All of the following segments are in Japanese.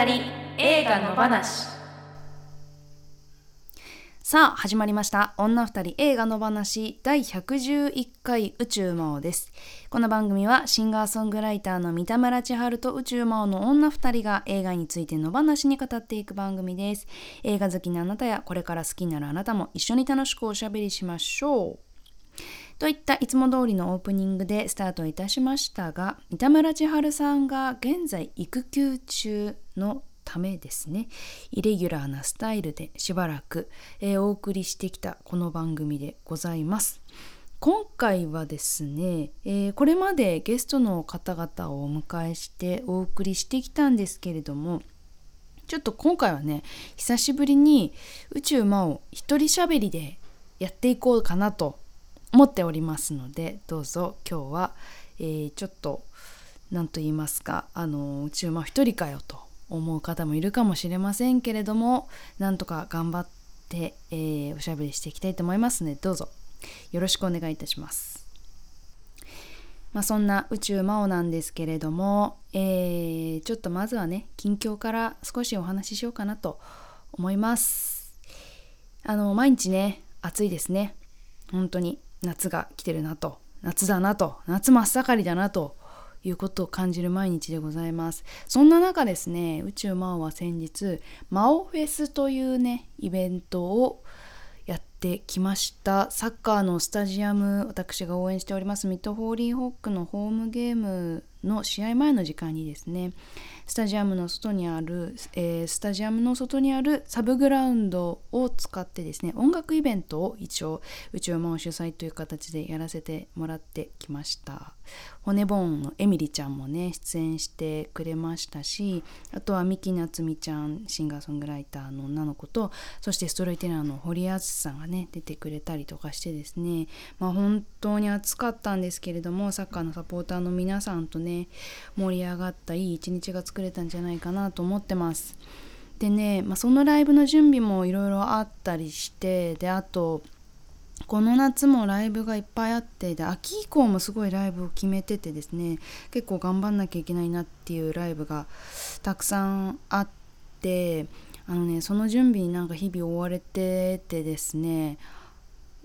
二人映画の話。さあ始まりました。女二人映画の話第111回宇宙魔王です。この番組はシンガーソングライターの三田村千春と宇宙魔王の女二人が映画についての話に語っていく番組です。映画好きなあなたやこれから好きになるあなたも一緒に楽しくおしゃべりしましょう。といったいつも通りのオープニングでスタートいたしましたが三田村千春さんが現在育休中。のためですね。イレギュラーなスタイルでしばらく、えー、お送りしてきたこの番組でございます。今回はですね、えー、これまでゲストの方々をお迎えしてお送りしてきたんですけれどもちょっと今回はね久しぶりに宇宙魔を一人喋りでやっていこうかなと思っておりますのでどうぞ今日は、えー、ちょっと何と言いますかあの宇宙魔一人かよと思う方もいるかもしれませんけれどもなんとか頑張って、えー、おしゃべりしていきたいと思いますのでどうぞよろしくお願いいたします。まあ、そんな宇宙魔王なんですけれども、えー、ちょっとまずはね近況から少しお話ししようかなと思います。あの毎日ね暑いですね本当に夏が来てるなと夏だなと夏真っ盛りだなということを感じる毎日でございます。そんな中ですね宇宙魔王は先日魔王フェスというねイベントをやってきました。サッカーのスタジアム私が応援しておりますミッドホーリーホックのホームゲームの試合前の時間にですねスタジアムの外にある、えー、スタジアムの外にあるサブグラウンドを使ってですね音楽イベントを一応宇宙魔王主催という形でやらせてもらってきました。骨ボーンのエミリちゃんもね出演してくれましたしあとは三木夏美ちゃんシンガーソングライターの女の子とそしてストレイテラーの堀敦さんがね出てくれたりとかしてですねまあ本当に暑かったんですけれどもサッカーのサポーターの皆さんとね盛り上がったいい一日が作作れたんじゃないかなと思ってます。でね、まあ、そのライブの準備もいろいろあったりしてであとこの夏もライブがいっぱいあってで秋以降もすごいライブを決めててですね結構頑張んなきゃいけないなっていうライブがたくさんあってあのねその準備になんか日々追われててですね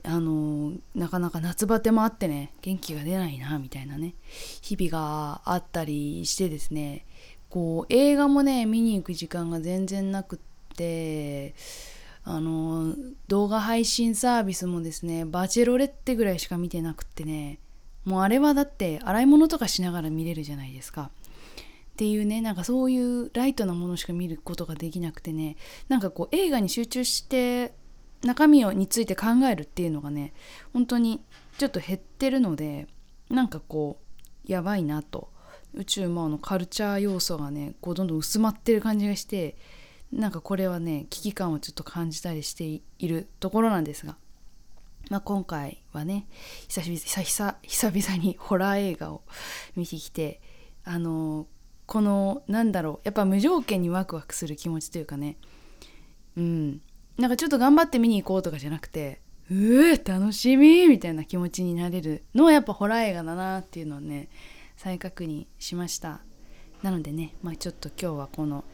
あのなかなか夏バテもあってね元気が出ないなみたいなね日々があったりしてですねこう映画もね見に行く時間が全然なくってあの動画配信サービスもですねバチェロレッテぐらいしか見てなくってねもうあれはだって洗い物とかしながら見れるじゃないですか。っていうねなんかそういうライトなものしか見ることができなくてねなんかこう映画に集中して中身をについて考えるっていうのがね本当にちょっと減ってるのでなんかこうやばいなと宇宙魔王のカルチャー要素がねこうどんどん薄まってる感じがしてなんかこれはね危機感をちょっと感じたりしているところなんですが、まあ、今回はね久々久久々にホラー映画を見てきてあのこのなんだろうやっぱ無条件にワクワクする気持ちというかねうん。なんかちょっと頑張って見に行こうとかじゃなくてうー楽しみみたいな気持ちになれるのはやっぱホラー映画だなっていうのをね再確認しました。なのでね、まあ、ちょっと今日はこの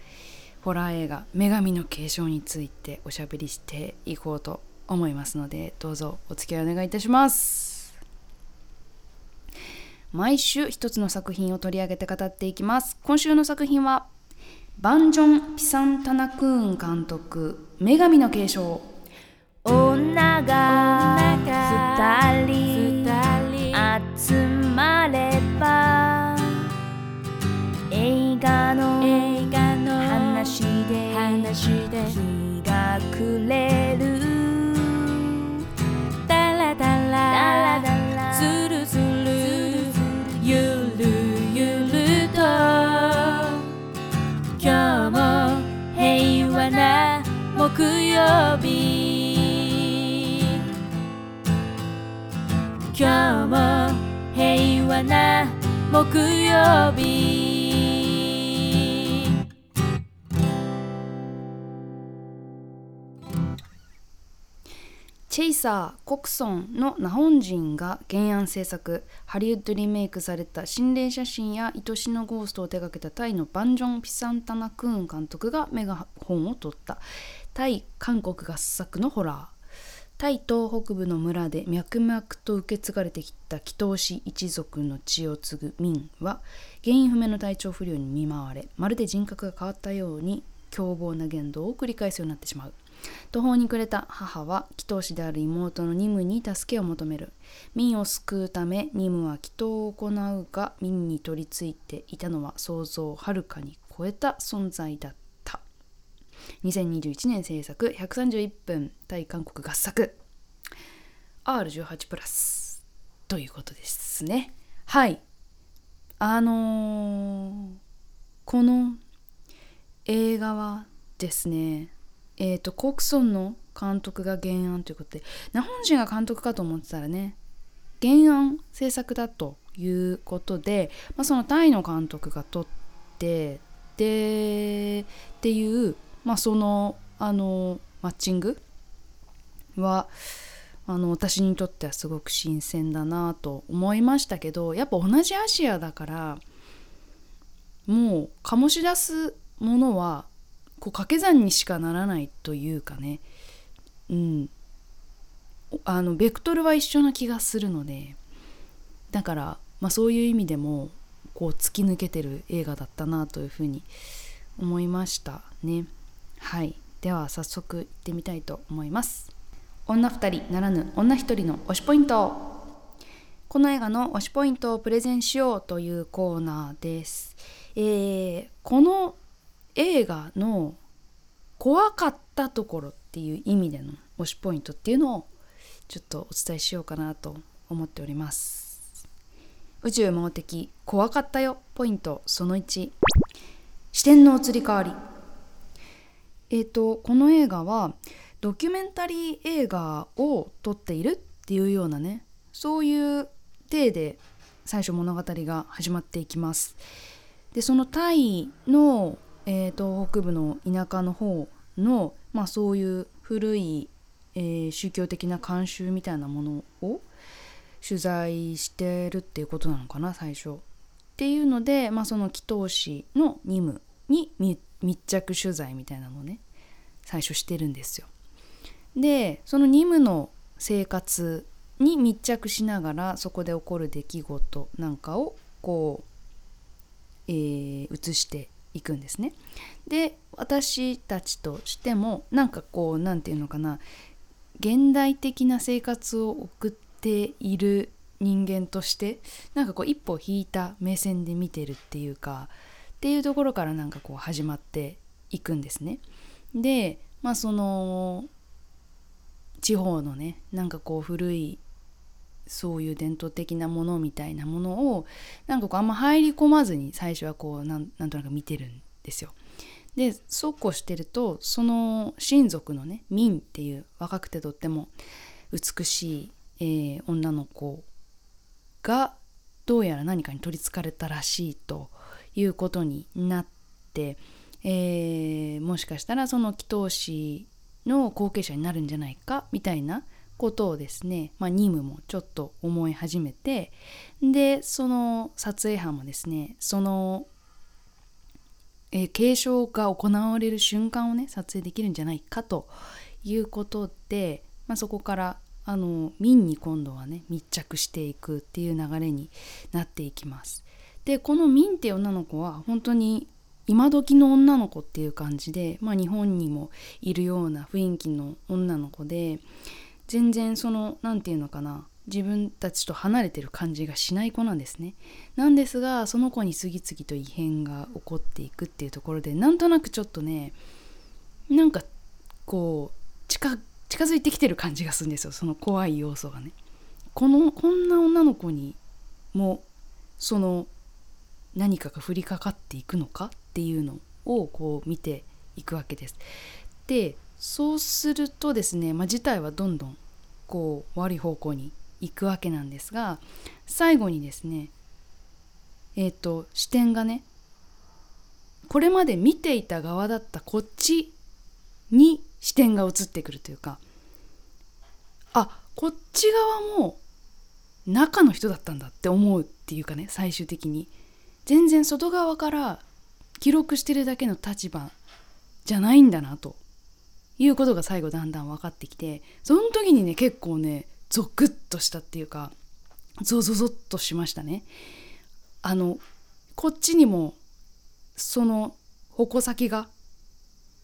ホラー映画「女神の継承」についておしゃべりしていこうと思いますのでどうぞお付き合いお願いいたします。毎週一つの作品を取り上げて語っていきます。今週の作品はバンジョン・ピサンタナクーン監督「女神の継承」女が二人で日が暮れる。ダラダラ。ズルズル。ゆるゆると。今日も平和な木曜日。今日も平和な木曜日サー・コクソンの日本人が原案制作。ハリウッドリメイクされた心霊写真や愛しのゴーストを手掛けたタイのバンジョン・ピサンタナクーン監督がメガホンを取った。タイ・韓国合作のホラー。タイ東北部の村で脈々と受け継がれてきた祈祷師一族の血を継ぐミンは原因不明の体調不良に見舞われまるで人格が変わったように凶暴な言動を繰り返すようになってしまう。途方に暮れた母は祈祷師である妹のニムに助けを求める。民を救うためニムは祈祷を行うが民に取り付いていたのは想像をはるかに超えた存在だった。2021年制作131分対韓国合作。R18 プラス。ということですね。はい。あのー、この映画はですねえーと、コークソンの監督が原案ということで日本人が監督かと思ってたらね原案制作だということで、まあ、そのタイの監督が撮ってでっていう、まあ、そのあのマッチングはあの私にとってはすごく新鮮だなと思いましたけどやっぱ同じアジアだからもう醸し出すものはこう掛け算にしかならないというかね。うん。あのベクトルは一緒な気がするので。だから、まあ、そういう意味でもこう突き抜けてる映画だったなというふうに思いましたね。はい。では早速行ってみたいと思います。女2人ならぬ女1人の推しポイント。この映画の推しポイントをプレゼンしようというコーナーです、えー、この映画の怖かったところっていう意味での推しポイントっていうのをちょっとお伝えしようかなと思っております。宇宙魔王的怖かったよ。ポイントその1視点の移り変わり。えっ、ー、とこの映画はドキュメンタリー映画を撮っているっていうようなねそういう体で最初物語が始まっていきます。でそのタイのえー、東北部の田舎の方の、まあ、そういう古い、えー、宗教的な慣習みたいなものを取材してるっていうことなのかな最初。っていうので、まあ、その祈祷師の任務に密着取材みたいなのをね最初してるんですよ。でその任務の生活に密着しながらそこで起こる出来事なんかをこう、えー、映していくんですね。で私たちとしてもなんかこう何て言うのかな現代的な生活を送っている人間としてなんかこう一歩引いた目線で見てるっていうかっていうところからなんかこう始まっていくんですね。でまあその地方のねなんかこう古いそういう伝統的なものみたいなものをなんかこうあんま入り込まずに最初はこうなんなんとなく見てるんですよ。でそうこうしてるとその親族のねミンっていう若くてとっても美しい、えー、女の子がどうやら何かに取りつかれたらしいということになって、えー、もしかしたらその祈祷師の後継者になるんじゃないかみたいなことをですね、まあ、任務もちょっと思い始めてでその撮影班もですねその、えー、継承が行われる瞬間をね撮影できるんじゃないかということで、まあ、そこからあの民に今度はね密着していくっていう流れになっていきます。でこのミンって女の子は本当に今時の女の子っていう感じで、まあ、日本にもいるような雰囲気の女の子で全然その何て言うのかな自分たちと離れてる感じがしない子なんですね。なんですがその子に次々と異変が起こっていくっていうところでなんとなくちょっとねなんかこう近近づいてきてる感じがするんですよその怖い要素がね。このこんな女の子にもその何かが降りかかっていくのかっていうのをこう見ていくわけです。でそうするとですね、まあ、事態はどんどんこう悪い方向に行くわけなんですが最後にですねえっ、ー、と視点がねこれまで見ていた側だったこっちに視点が移ってくるというかあこっち側も中の人だったんだって思うっていうかね最終的に。全然外側から記録してるだけの立場じゃないんだなと。いうことが最後だんだん分かってきてその時にね結構ねゾクッとしたっていうかゾゾゾッとしましたね。あのこっちにもその矛先が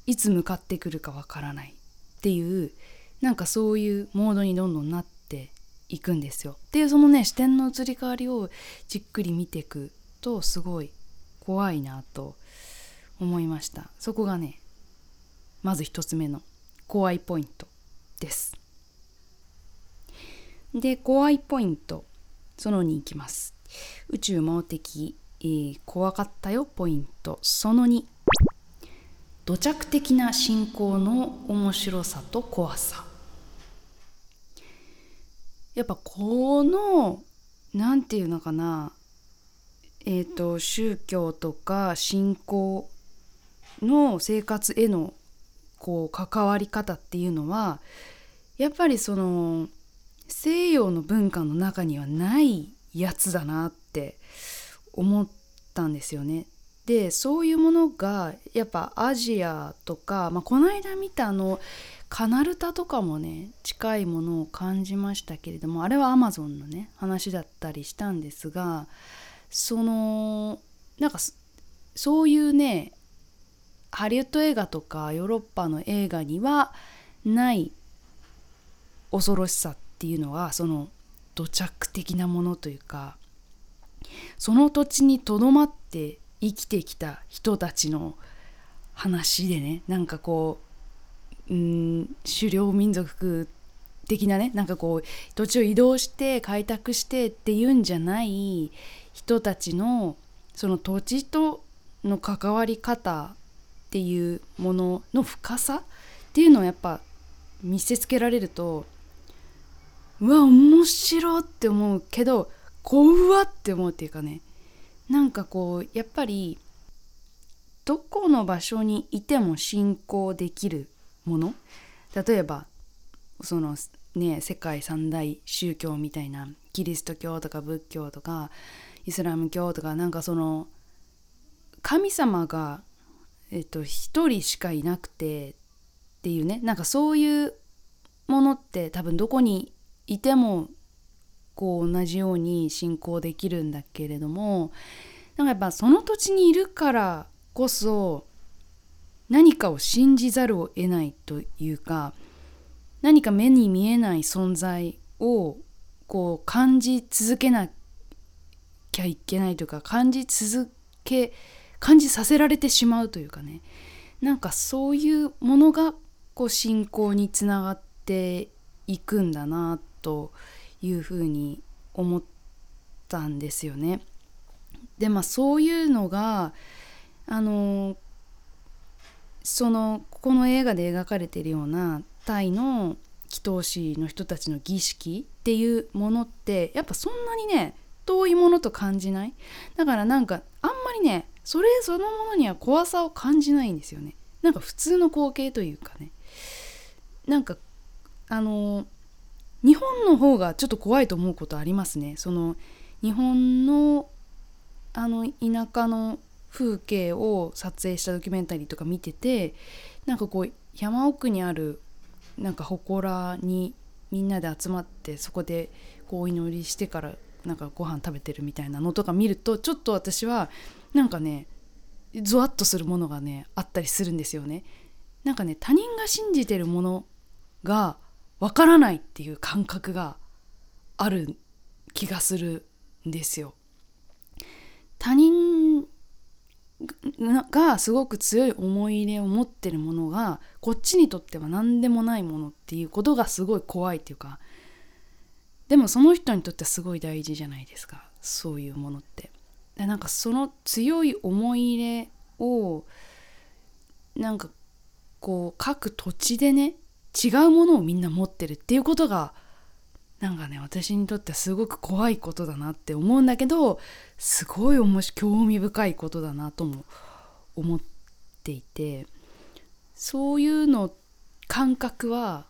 いつ向かってくるかわからないっていうなんかそういうモードにどんどんなっていくんですよ。でそのね視点の移り変わりをじっくり見ていくとすごい怖いなと思いました。そこがねまず一つ目の怖いポイントです。で怖いポイントその2いきます。宇宙盲的、えー、怖かったよポイントその2土着的な信仰の面白さと怖さやっぱこの何て言うのかなえっ、ー、と宗教とか信仰の生活へのこう関わり方っていうのはやっぱりその西洋の文化の中にはないやつだなって思ったんですよね。でそういうものがやっぱアジアとか、まあ、この間見たあのカナルタとかもね近いものを感じましたけれどもあれはアマゾンのね話だったりしたんですがそのなんかそういうねハリウッド映画とかヨーロッパの映画にはない恐ろしさっていうのはその土着的なものというかその土地にとどまって生きてきた人たちの話でねなんかこううん狩猟民族的なねなんかこう土地を移動して開拓してっていうんじゃない人たちのその土地との関わり方っていうものの深さっていうのをやっぱ見せつけられるとうわ面白って思うけど怖って思うっていうかね。なんかこうやっぱりどこの場所にいても信仰できるもの？例えばそのね世界三大宗教みたいなキリスト教とか仏教とかイスラム教とかなんかその神様がえっと一人しかいなくてっていうね。なんかそういうものって多分どこにいてもこう同じように信仰できるんだけれどもなんかやっぱその土地にいるからこそ何かを信じざるを得ないというか何か目に見えない存在をこう感じ続けなきゃいけないというか感じ続け感じさせられてしまうというかねなんかそういうものがこう信仰につながっていくんだなというふうに思ったんですよね。でまあそういうのがあのそのこの映画で描かれているようなタイの祈祷師の人たちの儀式っていうものってやっぱそんなにね遠いものと感じないだからなんかあんまりねそれそのものには怖さを感じないんですよね。なんか普通の光景というかね。なんかあの日本の方がちょっと怖いと思うことありますね。その日本のあの田舎の風景を撮影したドキュメンタリーとか見ててなんかこう山奥にあるなんか祠にみんなで集まってそこでこうお祈りしてからなんかご飯食べてるみたいなのとか見るとちょっと私はなんかねゾワッとするものがねあったりするんですよね。なんかね他人が信じてるものがわからないっていう感覚がある気がするんですよ。他人がすごく強い思い入れを持ってるものがこっちにとっては何でもないものっていうことがすごい怖いっていうかでもその人にとってはすごい大事じゃないですかそういうものって。でなんかその強い思い入れをなんかこう各土地でね違うものをみんな持ってるっていうことがなんかね私にとってはすごく怖いことだなって思うんだけどすごい面白興味深いことだなとも思っていてそういうの感覚は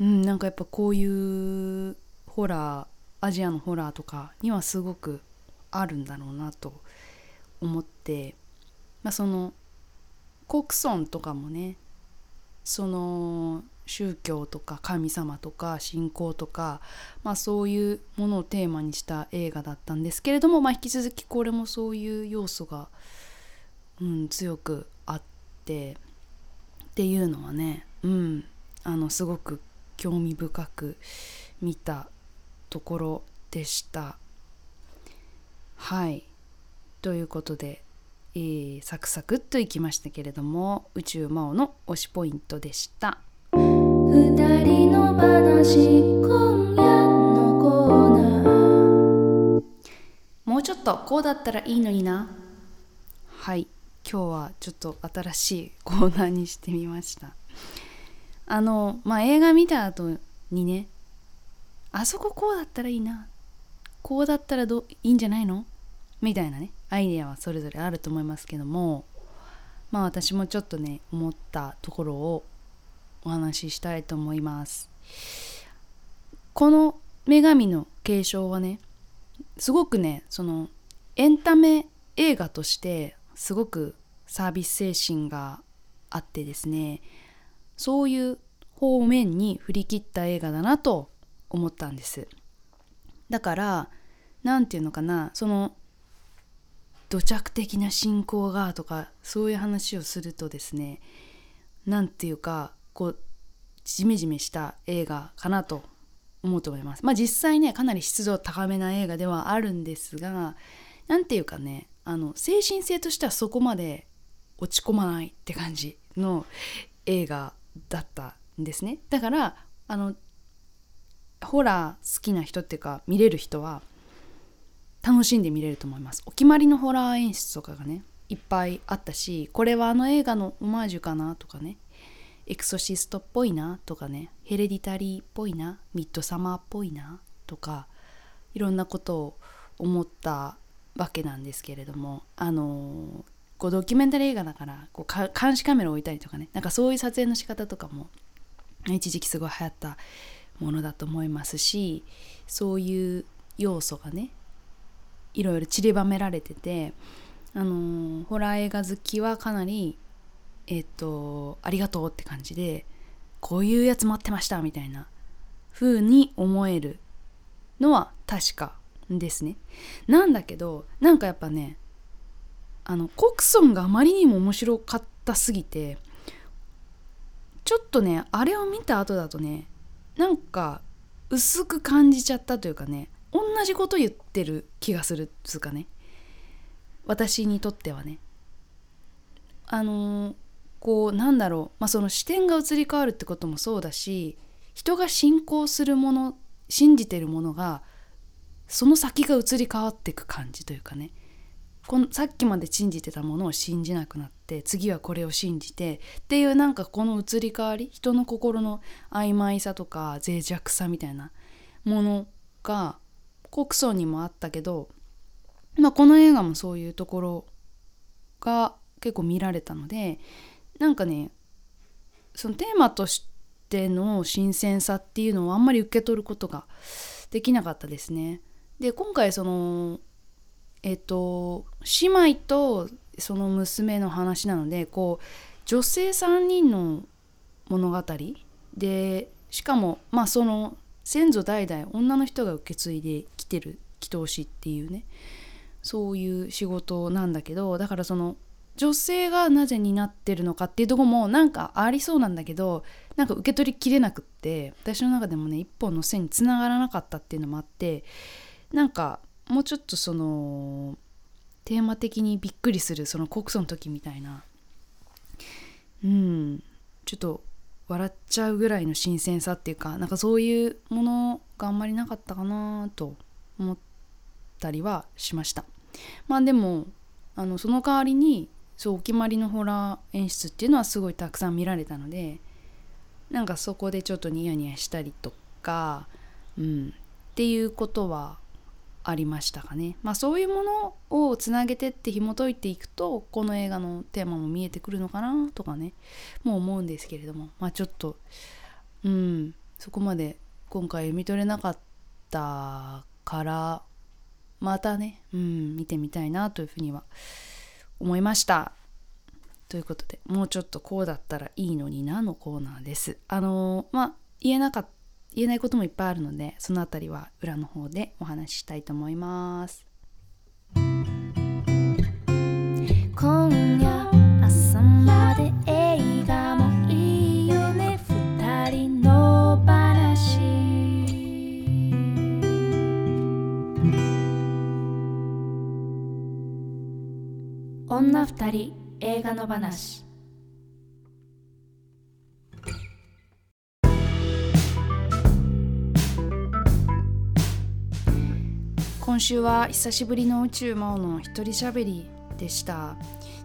うんなんかやっぱこういうホラーアジアのホラーとかにはすごくあるんだろうなと思って、まあ、その国村とかもねその宗教とか神様とか信仰とか、まあ、そういうものをテーマにした映画だったんですけれども、まあ、引き続きこれもそういう要素が、うん、強くあってっていうのはね、うん、あのすごく興味深く見たところでした。はい。ということで、えー、サクサクっといきましたけれども宇宙魔王の推しポイントでした。二人の話今夜のコーナー。もうちょっとこうだったらいいのにな。はい。今日はちょっと新しいコーナーにしてみました。あのまあ映画見た後にねあそここうだったらいいなこうだったらどいいんじゃないの？みたいなねアイデアはそれぞれあると思いますけどもまあ私もちょっとね思ったところをお話ししたいと思います。この女神の継承はねすごくねそのエンタメ映画としてすごくサービス精神があってですねそういう方面に振り切った映画だなと思ったんです。だから何て言うのかなその土着的な信仰がとかそういう話をするとですね何て言うかこうジメジメした映画かなと思うと思います。まあ実際ねかなり湿度高めな映画ではあるんですが何て言うかねあの精神性としてはそこまで落ち込まないって感じの映画だったんですね。だからあのホラー好きな人っていうか見れる人は楽しんで見れると思います。お決まりのホラー演出とかがねいっぱいあったしこれはあの映画のオマージュかなとかねエクソシストっぽいなとかねヘレディタリーっぽいなミッドサマーっぽいなとかいろんなことを思ったわけなんですけれどもあのこうドキュメンタリー映画だからこう監視カメラを置いたりとかねなんかそういう撮影の仕方とかも一時期すごい流行ったものだと思いますしそういう要素がねいろいろ散りばめられててあのホラー映画好きはかなりえっ、とありがとうって感じでこういうやつ待ってましたみたいな風に思えるのは確かですね。なんだけどなんかやっぱねあのコクソンがあまりにも面白かったすぎてちょっとねあれを見た後だとねなんか薄く感じちゃったというかね同じこと言ってる気がするっつうかね私にとってはね。あのーこうなんだろう、まあ、その視点が移り変わるってこともそうだし人が信仰するもの信じてるものがその先が移り変わっていく感じというかね。このさっきまで信じてたものを信じなくなって次はこれを信じてっていうなんかこの移り変わり人の心の曖昧さとか脆弱さみたいなものが国葬にもあったけど、まあ、この映画もそういうところが結構見られたのでなんかねそのテーマとしての新鮮さっていうのをあんまり受け取ることができなかったですね。で今回そのえっと姉妹とその娘の話なのでこう女性3人の物語。でしかもまあその先祖代々女の人が受け継いできてる祈祷師っていうね。そういう仕事なんだけどだからその女性がなぜになってるのかっていうとこもなんかありそうなんだけどなんか受け取りきれなくって私の中でもね一本の線につながらなかったっていうのもあってなんかもうちょっとそのテーマ的にびっくりするその告訴の時みたいな。うん。ちょっと笑っちゃうぐらいの新鮮さっていうかなんかそういうものがあんまりなかったかなと思ったりはしました。まあでもあのその代わりにそうお決まりのホラー演出っていうのはすごいたくさん見られたのでなんかそこでちょっとニヤニヤしたりとか、うん、っていうことはありましたかね。まあそういうものをつなげてって紐解いていくとこの映画のテーマも見えてくるのかなとかねもう思うんですけれども。まあちょっとうんそこまで今回読み取れなかったからまたね、うん、見てみたいなというふうには思いました。ということでもうちょっとこうだったらいいのになのコーナーです。あのまあ言えなかった言えないこともいっぱいあるのでその辺りは裏の方でお話ししたいと思います。今夜朝まで映画もいいよね。二人の話。女二人映画の話。今週は久しぶりの宇宙魔王の一人喋りでした。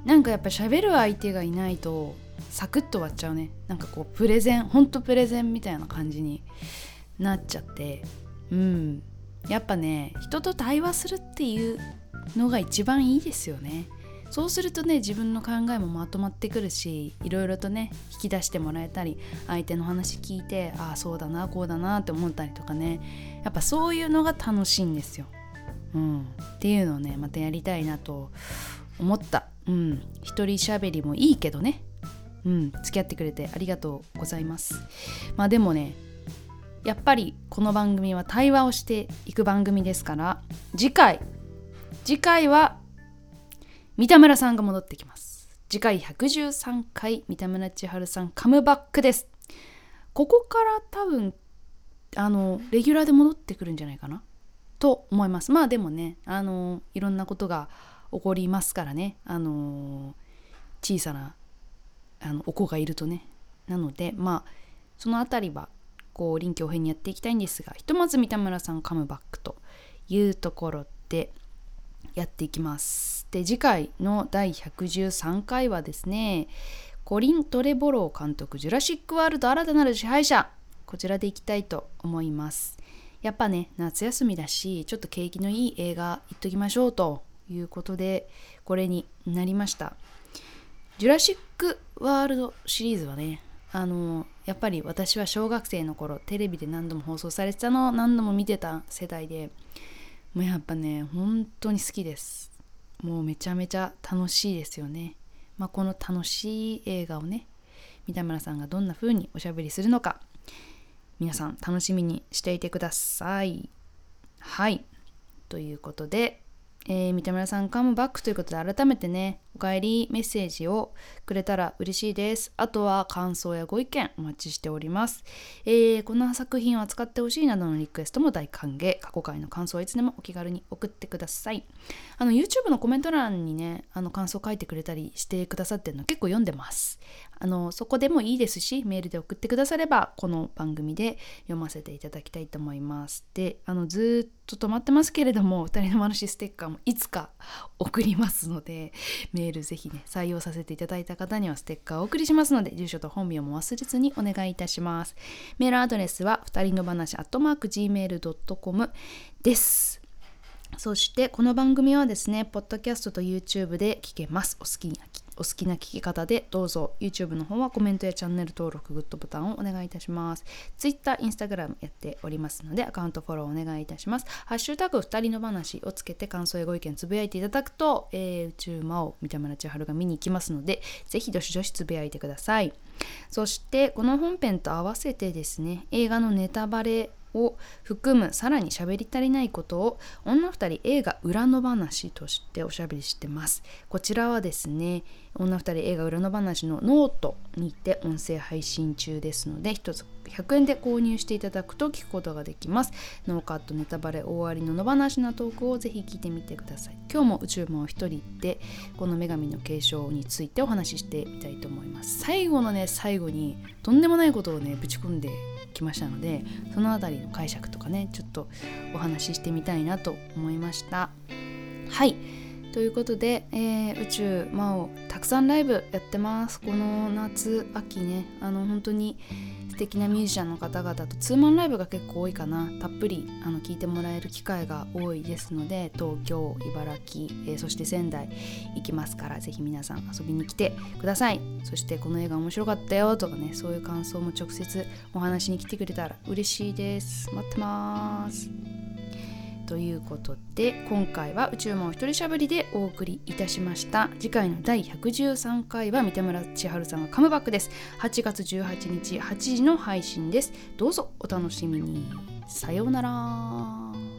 なんかやっぱ喋る相手がいないとサクッと終わっちゃうね。なんかこうプレゼンほんとプレゼンみたいな感じになっちゃって。うん。やっぱね人と対話するっていうのが一番いいですよね。そうするとね自分の考えもまとまってくるしいろいろとね引き出してもらえたり相手の話聞いてああそうだなこうだなって思ったりとかね。やっぱそういうのが楽しいんですよ。うん、っていうのをねまたやりたいなと思った。うん。一人喋りもいいけどね。うん。付き合ってくれてありがとうございます。まあでもねやっぱりこの番組は対話をしていく番組ですから次回次回は三田村さんが戻ってきます。次回113回三田村千春さんカムバックです。ここから多分あのレギュラーで戻ってくるんじゃないかな。と思います。まあでもねあのいろんなことが起こりますからね。あの小さなあのお子がいるとね。なのでまあその辺りはこう臨機応変にやっていきたいんですがひとまず三田村さんカムバックというところでやっていきます。で次回の第113回はですねコリン・トレボロー監督「ジュラシック・ワールド新たなる支配者」こちらでいきたいと思います。やっぱね夏休みだしちょっと景気のいい映画行っときましょうということでこれになりました。ジュラシック・ワールドシリーズはねあのやっぱり私は小学生の頃テレビで何度も放送されてたのを何度も見てた世代でもうやっぱね本当に好きです。もうめちゃめちゃ楽しいですよね。まあ、この楽しい映画をね三田村さんがどんな風におしゃべりするのか。皆さん楽しみにしていてください。はい。ということで、えー、三田村さんカムバックということで改めてねお帰りメッセージをくれたら嬉しいです。あとは感想やご意見お待ちしております、えー、この作品を扱ってほしいなどのリクエストも大歓迎。過去回の感想はいつでもお気軽に送ってください。あの YouTube のコメント欄にねあの感想書いてくれたりしてくださってるの結構読んでます。あのそこでもいいですしメールで送ってくださればこの番組で読ませていただきたいと思います。であのずっと止まってますけれども2人の話ステッカーもいつか送りますのでメールメールぜひね採用させていただいた方にはステッカーをお送りしますので住所と本名も忘れずにお願いいたしますメールアドレスは2人の話アットマーク Gmail.com ですそしてこの番組はですね、ポッドキャストと YouTube で聞けます。お好きなお好きな聞き方でどうぞ。YouTube の方はコメントやチャンネル登録グッドボタンをお願いいたします。Twitter、Instagram やっておりますのでアカウントフォローお願いいたします。ハッシュタグ2人の話をつけて感想やご意見つぶやいていただくと、えー、宇宙魔王三田村千春が見に行きますのでぜひどしどしつぶやいてください。そしてこの本編と合わせてですね映画のネタバレを含むさらに喋り足りないことを女二人映画裏の話としておしゃべりしてます。こちらはですね女二人映画裏の話のノートにて音声配信中ですので一つ100円で購入していただくと聞くことができます。ノーカットネタバレ大ありの野放しなトークをぜひ聞いてみてください。今日も宇宙も一人でこの女神の継承についてお話ししてみたいと思います。最後のね最後にとんでもないことをねぶち込んできましたのでその辺りの解釈とかねちょっとお話ししてみたいなと思いました。はい。ということで、えー、宇宙魔王たくさんライブやってます。この夏秋ねあの本当に素敵なミュージシャンの方々とツーマンライブが結構多いかな。たっぷりあの聞いてもらえる機会が多いですので東京茨城、えー、そして仙台行きますから是非皆さん遊びに来てください。そしてこの映画面白かったよとかねそういう感想も直接お話に来てくれたら嬉しいです。待ってます。ということで今回は宇宙門一人しゃべりでお送りいたしました。次回の第113回は三田村千春さんがカムバックです。8月18日8時の配信です。どうぞお楽しみに。さようなら。